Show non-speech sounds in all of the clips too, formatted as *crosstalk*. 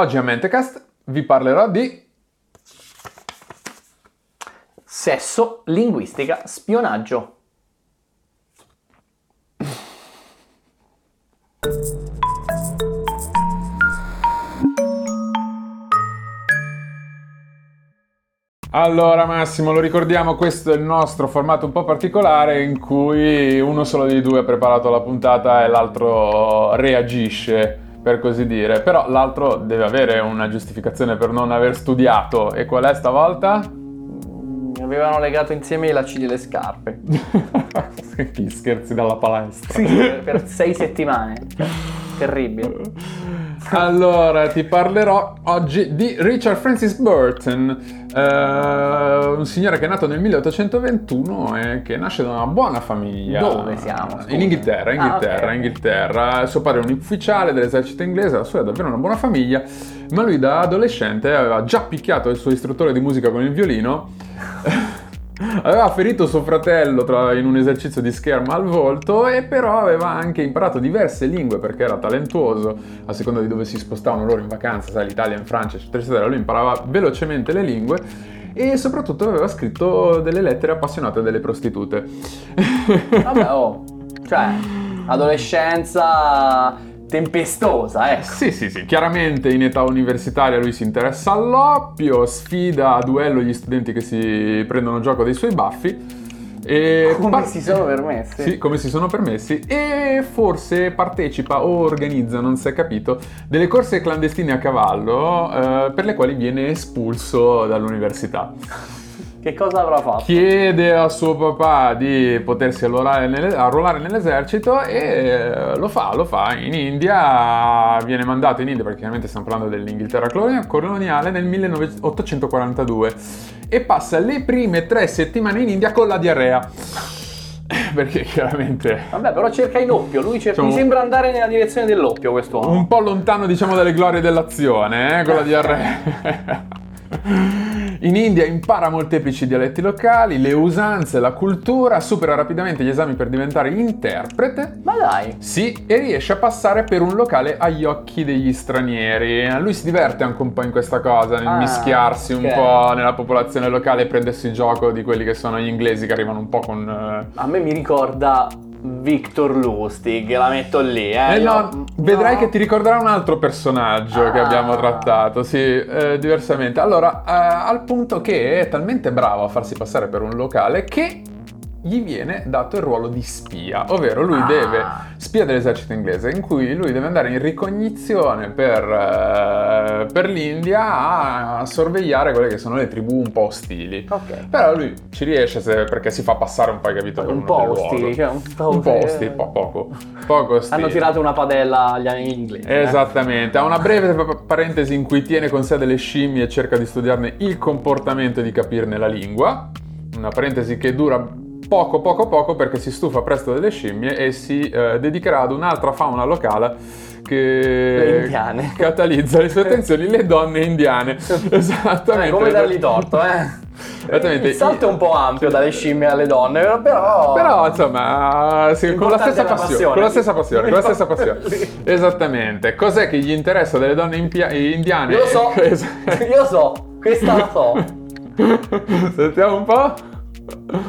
Oggi a Mentecast vi parlerò di Sesso, linguistica, spionaggio. Allora Massimo, lo ricordiamo, questo è il nostro formato un po' particolare in cui uno solo dei due ha preparato la puntata e l'altro reagisce, per così dire. Però l'altro deve avere una giustificazione per non aver studiato. E qual è stavolta? Mi avevano legato insieme i lacci delle scarpe. *laughs* Chi scherzi dalla palestra? Sì, per, sei settimane. Terribile. Allora, ti parlerò oggi di Richard Francis Burton, eh, un signore che è nato nel 1821 e che nasce da una buona famiglia. Dove siamo? Scusa. In Inghilterra, Inghilterra, Ah, ok. Inghilterra. Suo padre è un ufficiale dell'esercito inglese, la sua è davvero una buona famiglia, ma lui da adolescente aveva già picchiato il suo istruttore di musica con il violino. *laughs* Aveva ferito suo fratello tra- in un esercizio di scherma al volto e però aveva anche imparato diverse lingue perché era talentuoso, a seconda di dove si spostavano loro in vacanza, sai, l'Italia, in Francia, eccetera, eccetera, lui imparava velocemente le lingue e soprattutto aveva scritto delle lettere appassionate delle prostitute. Vabbè, oh. Cioè, adolescenza tempestosa, ecco. Sì, sì, sì, chiaramente in età universitaria lui si interessa all'oppio, sfida a duello gli studenti che si prendono gioco dei suoi baffi. E Come par- si sono permessi? Sì, come si sono permessi e forse partecipa o organizza, non si è capito, delle corse clandestine a cavallo eh, per le quali viene espulso dall'università. Che cosa avrà fatto? Chiede a suo papà di potersi arruolare, nelle- arruolare nell'esercito e eh, lo fa, lo fa. In India viene mandato in India, perché chiaramente stiamo parlando dell'Inghilterra colonia- coloniale, nel 1842 e passa le prime tre settimane in India con la diarrea. *laughs* Perché chiaramente Vabbè, però cerca in oppio. Lui cerca... Insomma, Mi sembra andare nella direzione dell'oppio quest'uomo. un po' lontano diciamo dalle glorie dell'azione, eh, con la *laughs* diarrea. In India impara molteplici dialetti locali, le usanze, la cultura, supera rapidamente gli esami per diventare interprete. Ma dai. Sì, e riesce a passare per un locale agli occhi degli stranieri. Lui si diverte anche un po' in questa cosa, nel Ah, mischiarsi un ok. po' nella popolazione locale e prendersi gioco di quelli che sono gli inglesi che arrivano un po' con... eh, A me mi ricorda Victor Lustig, la metto lì, eh. Eh Io- no, vedrai no. che ti ricorderà un altro personaggio che Ah. abbiamo trattato, sì, eh, diversamente. Allora, eh, al punto che è talmente bravo a farsi passare per un locale che gli viene dato il ruolo di spia, ovvero lui Ah. deve, spia dell'esercito inglese, in cui lui deve andare in ricognizione per, eh, per l'India a sorvegliare quelle che sono le tribù un po' ostili. Ok. Però lui ci riesce se- perché si fa passare un po', capito? Un po' ostili, cioè un po' un po' ostili. po- poco, poco ostili. Hanno tirato una padella agli inglesi. eh. Esattamente, ha una breve pa- parentesi in cui tiene con sé delle scimmie e cerca di studiarne il comportamento e di capirne la lingua. Una parentesi che dura poco poco poco perché si stufa presto delle scimmie e si eh, dedicherà ad un'altra fauna locale che Le indiane. *laughs* catalizza le sue attenzioni, le donne indiane. *laughs* Esattamente. Come dargli torto, eh? Esattamente. Il salto è un po' ampio dalle scimmie alle donne, però... Però insomma, sì, con la passione, passione. con la stessa passione, con la stessa passione. *laughs* Esattamente. Cos'è che gli interessa delle donne impia- indiane? Io lo so, io lo so, questa la so. Sentiamo un po'.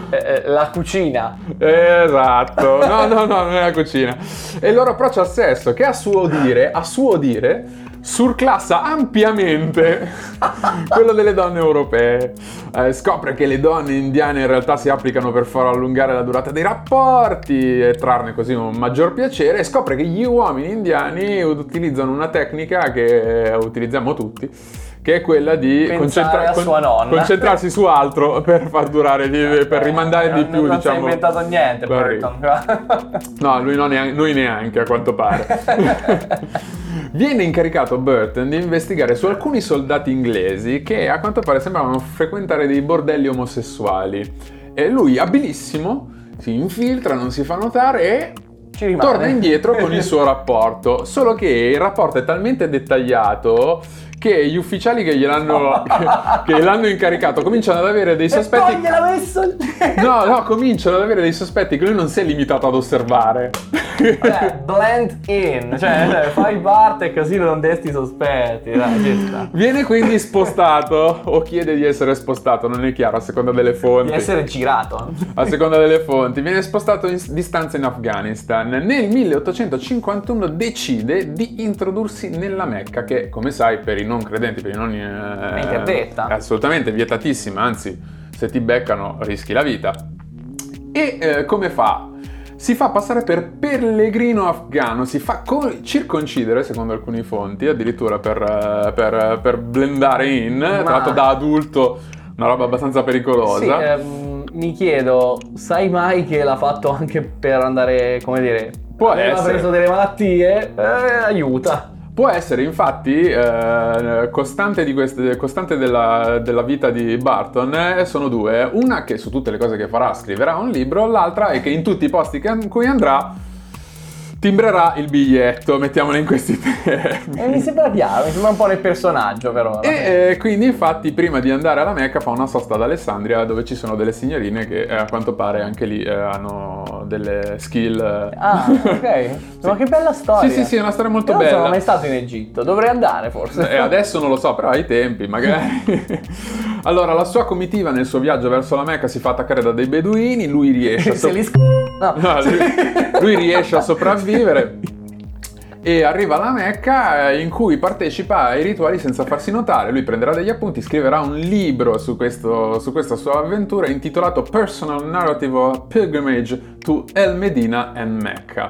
Eh, eh, la cucina. Esatto, no, no, no, non è la cucina. E il loro approccio al sesso, che a suo dire, a suo dire, surclassa ampiamente *laughs* quello delle donne europee. Eh, scopre che le donne indiane in realtà si applicano per far allungare la durata dei rapporti e trarne così un maggior piacere e scopre che gli uomini indiani utilizzano una tecnica che utilizziamo tutti. Che è quella di concentra- nonna. concentrarsi su altro *laughs* per far durare, di- per rimandare di Non- più, non si è diciamo. inventato niente. Burton. No, lui non neanche, noi neanche a quanto pare. *laughs* Viene incaricato Burton di investigare su alcuni soldati inglesi che a quanto pare sembravano frequentare dei bordelli omosessuali. E lui, abilissimo, si infiltra, non si fa notare e torna indietro con il *laughs* suo rapporto. Solo che il rapporto è talmente dettagliato che gli ufficiali che gliel'hanno, che, che l'hanno incaricato cominciano ad avere dei sospetti. poi gliel'ha messo il... No, no, cominciano ad avere dei sospetti che lui non si è limitato ad osservare. Cioè, blend in, cioè, cioè, fai parte così non desti sospetti, dai, ci sta. Viene quindi spostato o chiede di essere spostato, non è chiaro a seconda delle fonti. Di essere girato. A seconda delle fonti, viene spostato in di stanza in Afghanistan. Nel 1851 decide di introdursi nella Mecca, che come sai per i non credenti, per i non... eh, È interdetta. Assolutamente vietatissima, anzi se ti beccano rischi la vita. E eh, come fa? Si fa passare per pellegrino afghano, si fa co- circoncidere, secondo alcune fonti, addirittura per, eh, per- per blendare in, tra l'altro da adulto, una roba abbastanza Sì, pericolosa. ehm, mi chiedo, sai mai che l'ha fatto anche per andare, come dire, Può aveva essere. preso delle malattie? Eh, aiuta. Può essere infatti eh, costante, di queste- costante della, della vita di Barton eh, sono due. Una che su tutte le cose che farà scriverà un libro, l'altra è che in tutti i posti in cui andrà timbrerà il biglietto, mettiamolo in questi *laughs* termini. E mi sembra chiaro, mi sembra un po' nel personaggio però. E eh, quindi infatti prima di andare alla Mecca fa una sosta ad Alessandria dove ci sono delle signorine che eh, a quanto pare anche lì eh, hanno delle skill. eh. Ah, *laughs* ok. Ma che bella storia. Sì, sì, sì, è una storia molto Io non bella. sono mai stato in Egitto, dovrei andare forse. E adesso non lo so, però ai tempi magari. *laughs* allora, la sua comitiva nel suo viaggio verso la Mecca si fa attaccare da dei beduini, lui riesce a, Se so- li sc... No. No, lui, lui riesce a sopravvivere e arriva alla Mecca eh, in cui partecipa ai rituali senza farsi notare. Lui prenderà degli appunti, scriverà un libro su, questo- su questa sua avventura intitolato Personal Narrative of Pilgrimage to El Medina and Mecca.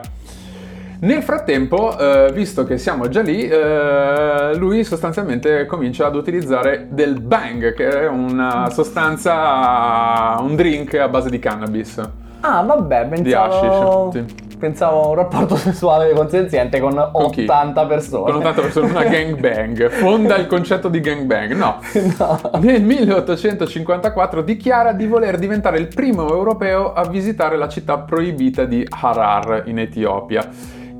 Nel frattempo, eh, visto che siamo già lì, eh, lui sostanzialmente comincia ad utilizzare del bang, che è una sostanza, un drink a base di cannabis. Ah, vabbè, Di pensavo... hashish, sì. Pensavo a un rapporto *laughs* sessuale consenziente con chi? 80 persone. Con 80 persone, una *laughs* gangbang. Fonda il concetto di gangbang. No. *laughs* No. Nel 1854 dichiara di voler diventare il primo europeo a visitare la città proibita di Harar in Etiopia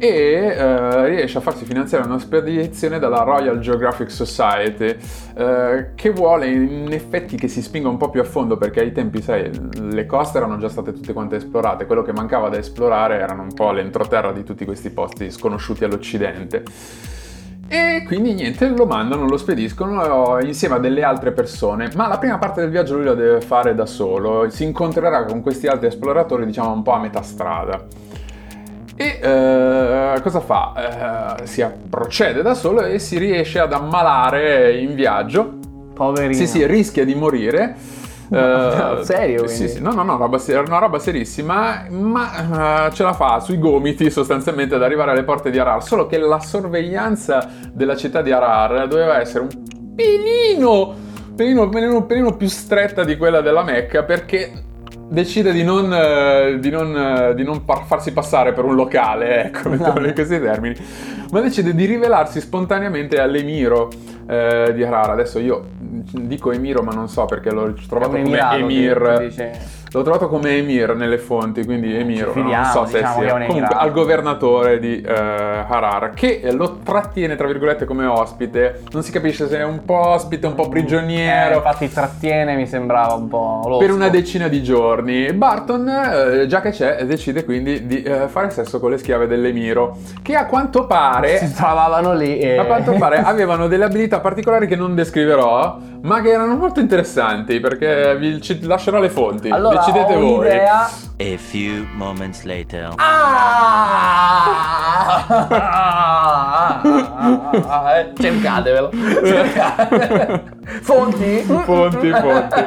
e eh, riesce a farsi finanziare una spedizione dalla Royal Geographic Society eh, che vuole in effetti che si spinga un po' più a fondo perché ai tempi, sai, le coste erano già state tutte quante esplorate, quello che mancava da esplorare erano un po' l'entroterra di tutti questi posti sconosciuti all'Occidente. E quindi niente, lo mandano, lo spediscono eh, insieme a delle altre persone, ma la prima parte del viaggio lui la deve fare da solo, si incontrerà con questi altri esploratori diciamo un po' a metà strada. E eh, cosa fa? Eh, si procede da solo e si riesce ad ammalare in viaggio. Poverino. Sì, sì, rischia di morire. *laughs* No, Eh, serio, Sì, sì, no, no, no, roba, ser- una roba serissima, ma eh, ce la fa sui gomiti sostanzialmente ad arrivare alle porte di Arar, solo che la sorveglianza della città di Arar doveva essere un pelino, pelino, pelino, pelino più stretta di quella della Mecca perché decide di non, eh, di non, eh, di non par- farsi passare per un locale, *laughs* ecco, mettiamolo in questi termini, ma decide di rivelarsi spontaneamente all'emiro eh, di Harara. Adesso io dico emiro, ma non so perché l'ho trovato come emir. L'ho trovato come emir nelle fonti, quindi emiro. ci non fidiamo, so se diciamo sia. un Comunque al governatore di eh, Harar, che lo trattiene tra virgolette come ospite. Non si capisce se è un po' ospite, un po' Eh, prigioniero. infatti trattiene mi sembrava un po' losco. Per una decina di giorni, Barton, eh, già che c'è, decide quindi di eh, fare sesso con le schiave dell'emiro, che a quanto si pare, trovavano lì e... a quanto pare *laughs* avevano delle abilità particolari che non descriverò, ma che erano molto interessanti, perché vi ci lascerò le fonti, Allora, decidete ho voi. un'idea. A few moments later. Ah! Cercatevelo. Cercate. Fonti? Fonti, fonti.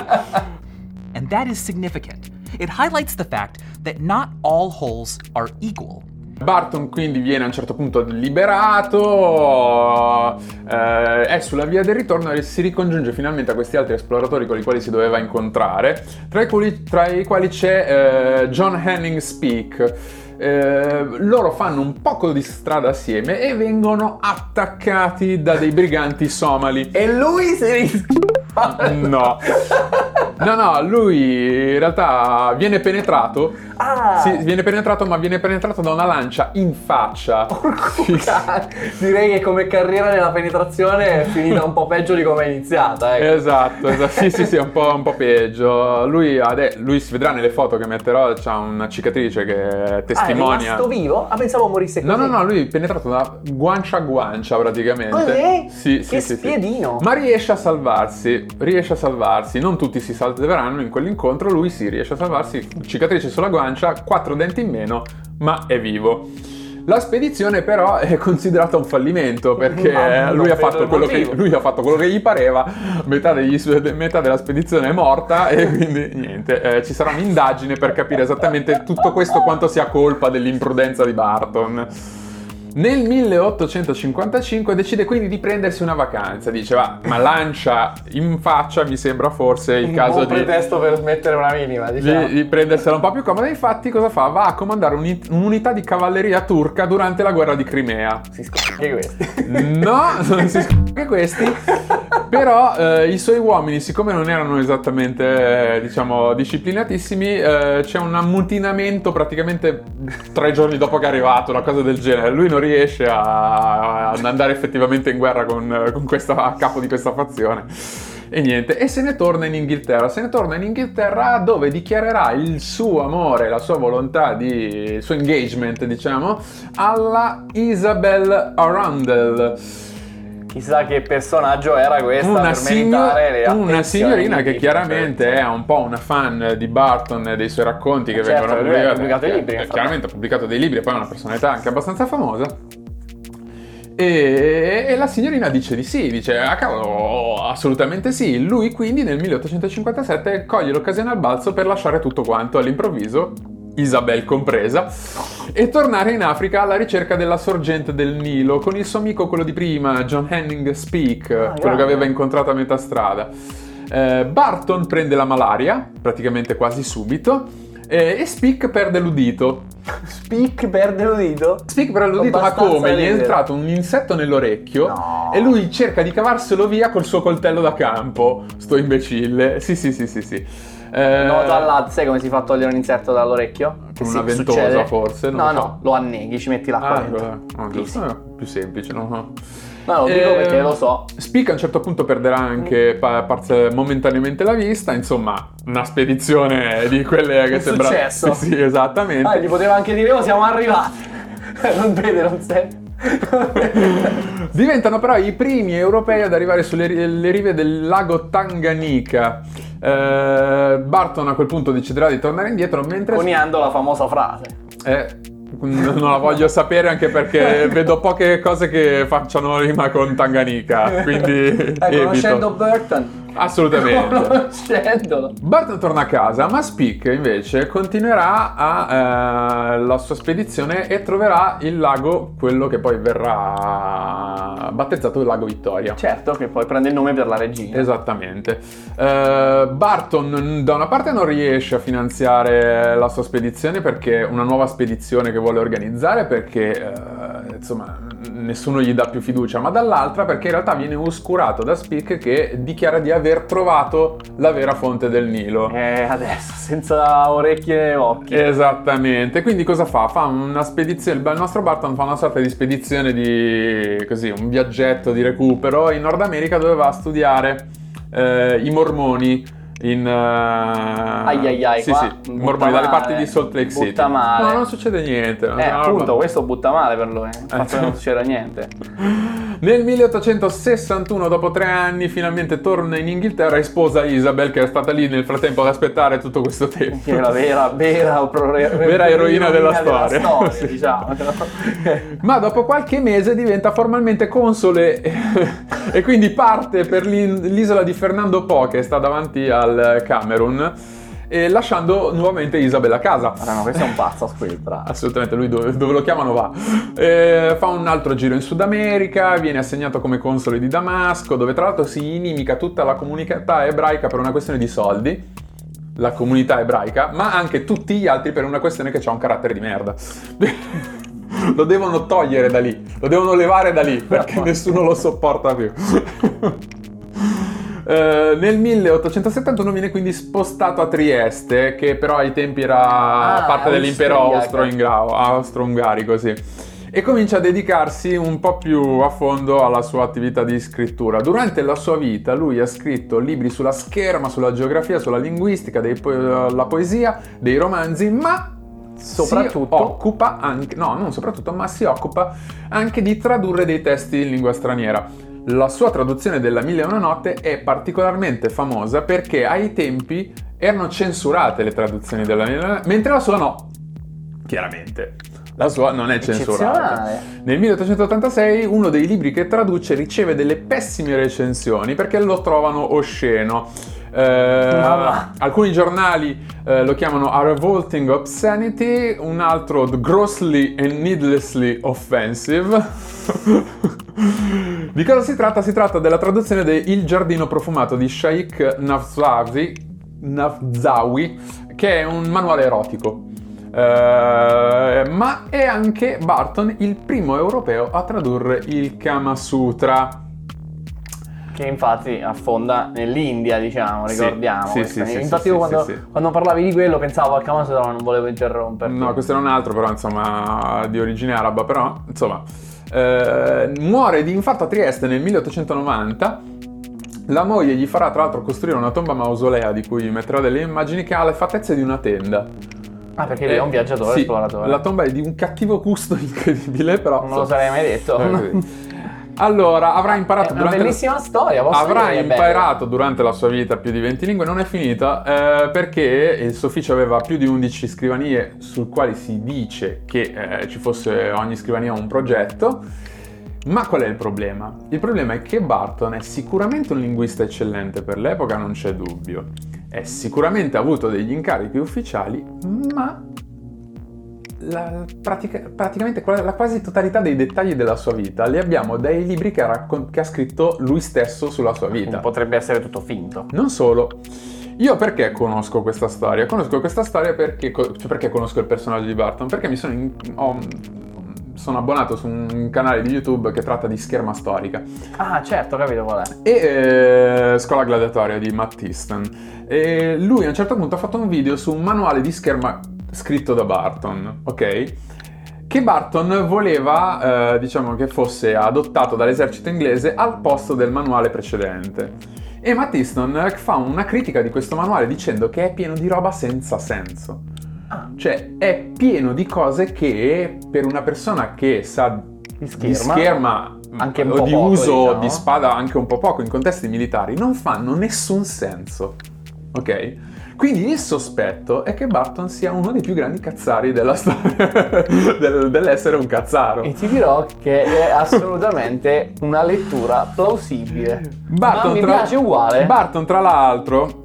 And that is significant. It highlights the fact that not all holes are equal. Barton quindi viene a un certo punto liberato, eh, è sulla via del ritorno e si ricongiunge finalmente a questi altri esploratori con i quali si doveva incontrare, tra i quali, tra i quali c'è eh, John Henning Speak. Eh, loro fanno un poco di strada assieme e vengono attaccati da dei briganti somali. E lui si ris- No. *laughs* No, no, lui in realtà viene penetrato. Ah! Sì, viene penetrato, ma viene penetrato da una lancia in faccia. Sì. Direi che come carriera nella penetrazione è finita un po' peggio di come è iniziata. Ecco. Esatto, esatto. Sì, sì, sì, un po', un po' peggio. Lui, ade- lui si vedrà nelle foto che metterò, c'ha una cicatrice che Ah, è testimonia. rimasto vivo? Ah, pensavo morisse così. No, no, no, lui è penetrato da guancia a guancia praticamente. Così? Sì, Che sì, sì, sì. spiedino. Ma riesce a salvarsi, riesce a salvarsi. Non tutti si salveranno in quell'incontro, lui sì, riesce a salvarsi. Cicatrice sulla guancia, quattro denti in meno, ma è vivo. La spedizione però è considerata un fallimento perché lui ha, che, lui ha fatto quello che gli pareva, metà, degli metà della spedizione è morta e *laughs* quindi niente, eh, ci sarà un'indagine per capire esattamente tutto questo quanto sia colpa dell'imprudenza di Barton. Nel 1855 decide quindi di prendersi una vacanza, dice va, ma lancia in faccia mi sembra forse il un caso buon di, pretesto per smettere una minima, diciamo. di, di prendersela un po' più comoda, infatti cosa fa? Va a comandare un'i- un'unità di cavalleria turca durante la guerra di Crimea. Si anche questi. *laughs* No, non si anche questi. Però eh, i suoi uomini, siccome non erano esattamente, eh, diciamo, disciplinatissimi, eh, c'è un ammutinamento praticamente tre giorni dopo che è arrivato, una cosa del genere. Lui non riesce a- ad andare effettivamente in guerra con, con questa, a capo di questa fazione. E niente, e se ne torna in Inghilterra. Se ne torna in Inghilterra dove dichiarerà il suo amore, la sua volontà di il suo engagement, diciamo, alla Isabel Arundel. Chissà che personaggio era questa Una, per signo- meritare le una signorina che chiaramente è un po' una fan di Barton e dei suoi racconti che Certo, vengono pubblicati. pubblicato libri, Eh, infatti. Chiaramente ha pubblicato dei libri e poi è una personalità anche abbastanza famosa. E, e la signorina dice di sì, dice ah cavolo, assolutamente sì. Lui quindi nel 1857 coglie l'occasione al balzo per lasciare tutto quanto all'improvviso, Isabel compresa, e tornare in Africa alla ricerca della sorgente del Nilo con il suo amico, quello di prima, John Henning Speak, quello che aveva incontrato a metà strada. Eh, Barton prende la malaria, praticamente quasi subito, eh, e Speak perde l'udito. Speak perde l'udito? Speak perde l'udito, ma come? Gli è entrato un insetto nell'orecchio No. e lui cerca di cavarselo via col suo coltello da campo. Sto imbecille. Sì, sì, sì, sì, sì. Eh, Nota là, sai come si fa a togliere un insetto dall'orecchio? Con una ventosa, succede? forse, No, lo so. no, lo anneghi, ci metti l'acqua Ah, dentro. no, giusto. Eh, più semplice, no? no. Lo dico Eh, perché lo so. Speak a un certo punto perderà anche pa- parze- momentaneamente la vista, insomma, una spedizione di quelle che sembra... successo. *laughs* Sì, esattamente. Ah, gli poteva anche dire, oh, siamo arrivati. *laughs* non vede, non sente. Diventano però i primi europei ad arrivare sulle ri- le rive del lago Tanganyika. Eh, Barton a quel punto deciderà di tornare indietro mentre... Coniando la famosa frase. Eh, non la voglio sapere anche perché *laughs* vedo poche cose che facciano rima con Tanganyika, quindi Eh, evito. conoscendo Burton. Assolutamente. *laughs* Barton torna a casa, ma Speak invece continuerà a, eh, la sua spedizione e troverà il lago, quello che poi verrà battezzato il lago Vittoria. Certo, che poi prende il nome per la regina. Esattamente. Eh, Barton da una parte non riesce a finanziare la sua spedizione perché una nuova spedizione che vuole organizzare perché eh, insomma nessuno gli dà più fiducia, ma dall'altra perché in realtà viene oscurato da Speak che dichiara di aver trovato la vera fonte del Nilo. Eh, adesso, senza orecchie e occhi. Esattamente, quindi cosa fa? Fa una spedizione, il nostro Barton fa una sorta di spedizione di così, un viaggetto di recupero in Nord America dove va a studiare eh, i mormoni in... Ai ai ai, sì, qua sì, mormoni dalle parti di Salt Lake City. butta male. No, non succede niente. Eh, appunto, questo butta male per lui. Il fatto che non succeda niente. Nel 1861, dopo tre anni, finalmente torna in Inghilterra e sposa Isabel, che è stata lì nel frattempo ad aspettare tutto questo tempo. Che è la vera, vera, *laughs* Vera eroina della storia. storia, *laughs* Sì. diciamo. *laughs* Ma dopo qualche mese diventa formalmente console e quindi parte per l'isola di Fernando Po che sta davanti al Camerun e lasciando nuovamente Isabella a casa. Madonna, questo è un pazzo a squilbra. Assolutamente, lui dove, dove lo chiamano va. Eh, fa un altro giro in Sud America, viene assegnato come console di Damasco, dove tra l'altro si inimica tutta la comunità ebraica per una questione di soldi. La comunità ebraica, ma anche tutti gli altri per una questione che ha un carattere di merda. *laughs* lo devono togliere da lì, lo devono levare da lì perché nessuno lo sopporta più. *laughs* Eh, nel 1871 viene quindi spostato a Trieste, che però ai tempi era Ah, parte dell'impero austro-ungarico, sì. E comincia a dedicarsi un po' più a fondo alla sua attività di scrittura. Durante la sua vita lui ha scritto libri sulla scherma, sulla geografia, sulla linguistica, po- la poesia, dei romanzi, ma Soprattutto- si occupa anche, no, non soprattutto, ma si occupa anche di tradurre dei testi in lingua straniera. La sua traduzione della Mille e una notte è particolarmente famosa perché ai tempi erano censurate le traduzioni della Mille e una notte, mentre la sua no. Chiaramente. La sua non è censurata. Nel 1886 uno dei libri che traduce riceve delle pessime recensioni perché lo trovano osceno. Eh, alcuni giornali eh, lo chiamano A Revolting Obscenity, un altro The Grossly and Needlessly Offensive. *laughs* di cosa si tratta? Si tratta della traduzione di Il giardino profumato di Shaikh Nafzawi, Nafzawi che è un manuale erotico. Eh, ma è anche Barton il primo europeo a tradurre il Kama Sutra. Che infatti affonda nell'India, diciamo, ricordiamo. sì, sì, sì, infatti io quando, quando parlavi di quello pensavo al Kamasutra, ma non volevo interromperti. No, questo era un altro, però insomma, di origine araba, però insomma. Eh, muore di infarto a Trieste nel 1890. La moglie gli farà tra l'altro costruire una tomba mausolea di cui metterà delle immagini che ha le fattezze di una tenda. Ah, perché lui è un viaggiatore, Sì, esploratore. La tomba è di un cattivo gusto *laughs* incredibile, però. Non lo sarei mai detto. Eh, *laughs* così. Allora, avrà imparato È una durante la- bellissima storia, posso Avrà imparato durante la sua vita più di 20 lingue, non è finita eh, perché il suo ufficio aveva più di 11 scrivanie sul quali si dice che eh, ci fosse ogni scrivania un progetto. Ma qual è il problema? Il problema è che Barton è sicuramente un linguista eccellente per l'epoca, non c'è dubbio. È sicuramente avuto degli incarichi ufficiali, ma la- pratica- praticamente la quasi totalità dei dettagli della sua vita li abbiamo dai libri che ha, raccon- che ha scritto lui stesso sulla sua vita. Potrebbe essere tutto finto. Non solo. Io perché conosco questa storia? Conosco questa storia perché, cioè perché conosco il personaggio di Barton? Perché mi sono, in- ho- sono abbonato su un canale di YouTube che tratta di scherma storica Ah, certo, capito qual è. e eh, Scuola Gladiatoria di Matt Easton. E lui a un certo punto ha fatto un video su un manuale di scherma scritto da Barton, ok? Che Barton voleva, eh, diciamo, che fosse adottato dall'esercito inglese al posto del manuale precedente. E Matt Easton fa una critica di questo manuale dicendo che è pieno di roba senza senso. Ah, Cioè, è pieno di cose che per una persona che sa Di di scherma, scherma anche o di poco, uso diciamo. di spada anche un po' poco in contesti militari non fanno nessun senso. Ok? Quindi il sospetto è che Barton sia uno dei più grandi cazzari della storia *laughs* del- dell'essere un cazzaro. E ti dirò che è assolutamente una lettura plausibile. Barton, Ma mi tra, piace uguale. Barton, tra l'altro,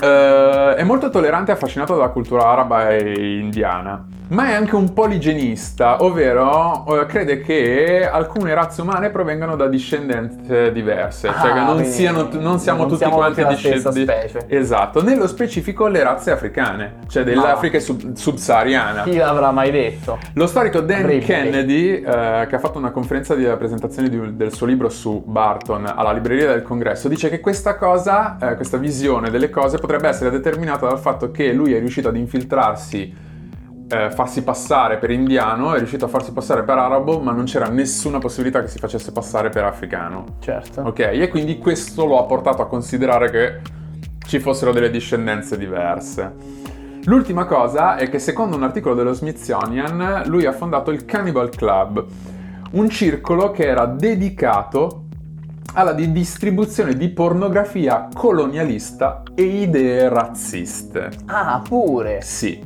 eh, è molto tollerante e affascinato dalla cultura araba e indiana, ma è anche un poligenista, ovvero eh, crede che alcune razze umane provengano da discendenze diverse, Ah, cioè che non, quindi siano, non siamo non tutti siamo quanti discendenti. specie. Esatto, nello specifico le razze africane, cioè dell'Africa sub- subsahariana. Chi l'avrà mai detto? Lo storico Dan Ripley. Kennedy, eh, che ha fatto una conferenza di presentazione di- del suo libro su Barton alla libreria del congresso, dice che questa cosa, eh, questa visione delle cose potrebbe essere determinata dal fatto che lui è riuscito ad infiltrarsi, eh, farsi passare per indiano, è riuscito a farsi passare per arabo, ma non c'era nessuna possibilità che si facesse passare per africano. Certo. Ok, e quindi questo lo ha portato a considerare che ci fossero delle discendenze diverse. L'ultima cosa è che secondo un articolo dello Smithsonian lui ha fondato il Cannibal Club, un circolo che era dedicato alla di distribuzione di pornografia colonialista e idee razziste. Ah, pure. Sì.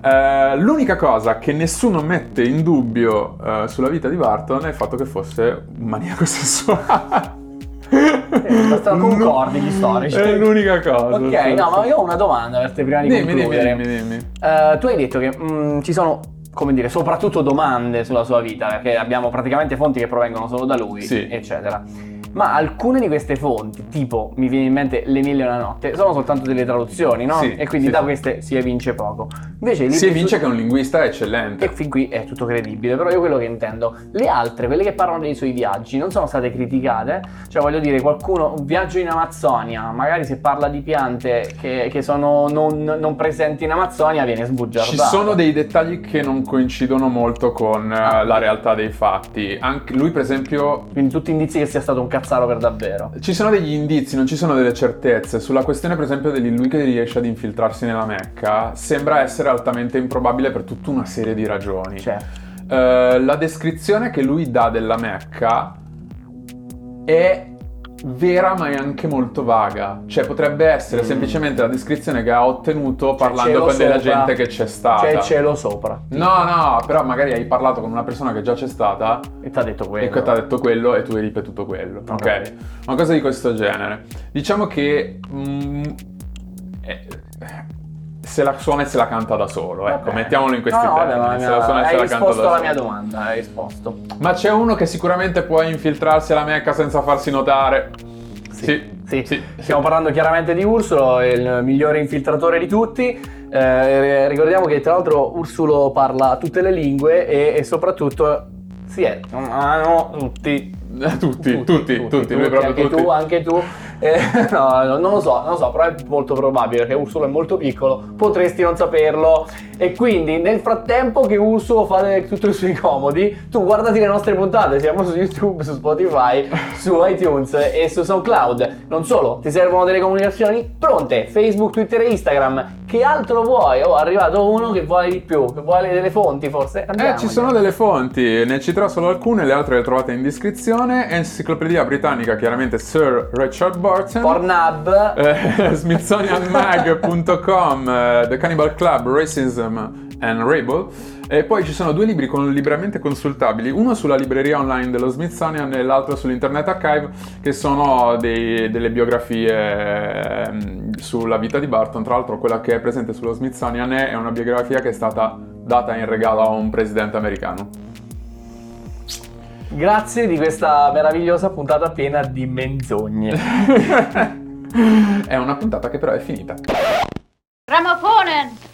Eh, l'unica cosa che nessuno mette in dubbio eh, sulla vita di Barton è il fatto che fosse un maniaco *laughs* sessuale. basta concordi gli storici. È l'unica cosa. Ok, no, ma io ho una domanda per te prima di Dimmi, dimmi, concludere. dimmi, dimmi. Eh, tu hai detto che mm, ci sono, come dire, soprattutto domande sulla sua vita, perché abbiamo praticamente fonti che provengono solo da lui, Sì. eccetera. Ma alcune di queste fonti, tipo mi viene in mente Le Mille e una Notte, sono soltanto delle traduzioni, no? Sì, e quindi sì, da queste si evince poco. Invece Si evince su- che è un linguista eccellente. e fin qui è tutto credibile, però io quello che intendo, le altre, quelle che parlano dei suoi viaggi, non sono state criticate, cioè voglio dire, qualcuno, un viaggio in Amazzonia, magari se parla di piante che, che sono non, non presenti in Amazzonia viene sbugiardato. Ci sono dei dettagli che non coincidono molto con eh, Ah. la realtà dei fatti. Anche lui, per esempio, Quindi tutti indizi che sia stato un cazzaro per davvero. ci sono degli indizi, non ci sono delle certezze. Sulla questione, per esempio, di lui che riesce ad infiltrarsi nella Mecca, sembra essere altamente improbabile per tutta una serie di ragioni. Cioè, Eh, la descrizione che lui dà della Mecca è vera ma è anche molto vaga. Cioè potrebbe essere Mm. semplicemente la descrizione che ha ottenuto parlando con della gente che c'è stata. c'è il cielo sopra. No, no, però magari hai parlato con una persona che già c'è stata E ti ha detto quello. e ti ha detto quello e tu hai ripetuto quello. Ok? Ok. Una cosa di questo genere. Diciamo che. mm, eh, se la suona e se la canta da solo, ecco, Ok. mettiamolo in questi no, no, termini. vabbè, ma se la suona e se hai la canta da risposto alla solo. mia domanda, hai risposto. Ma c'è uno che sicuramente può infiltrarsi alla Mecca senza farsi notare. Sì, Sì, sì. stiamo parlando chiaramente di Ursulo, il migliore infiltratore di tutti. Eh, ricordiamo che tra l'altro Ursulo parla tutte le lingue e, e soprattutto si è ah, no, *laughs* tutti. Tutti, tutti, tutti, lui proprio anche tutti. tu, anche tu. Eh, no, *laughs* no, non lo so, non lo so, però è molto probabile perché Ursulo è molto piccolo, potresti non saperlo. E quindi nel frattempo che Ursulo fa le- tutti i suoi comodi, tu guardati le nostre puntate, siamo su YouTube, su Spotify, su iTunes e su SoundCloud. Non solo, ti servono delle comunicazioni pronte, Facebook, Twitter e Instagram. Che altro vuoi? Oh, è arrivato uno che vuole di più, che vuole delle fonti forse. Andiamo, Eh, ci sono delle fonti, ne citerò solo alcune, le altre le trovate in descrizione. Enciclopedia britannica, chiaramente Sir Richard Barton. Pornhub. Eh, *laughs* Smithsonianmag.com, eh, The Cannibal Club, Racism and Rebel. E poi ci sono due libri con- liberamente consultabili, uno sulla libreria online dello Smithsonian e l'altro sull'Internet Archive, che sono dei- delle biografie ehm, sulla vita di Barton. Tra l'altro quella che è presente sullo Smithsonian è una biografia che è stata data in regalo a un presidente americano. Grazie di questa meravigliosa puntata piena di menzogne. *laughs* è una puntata che però è finita. Grammofonen!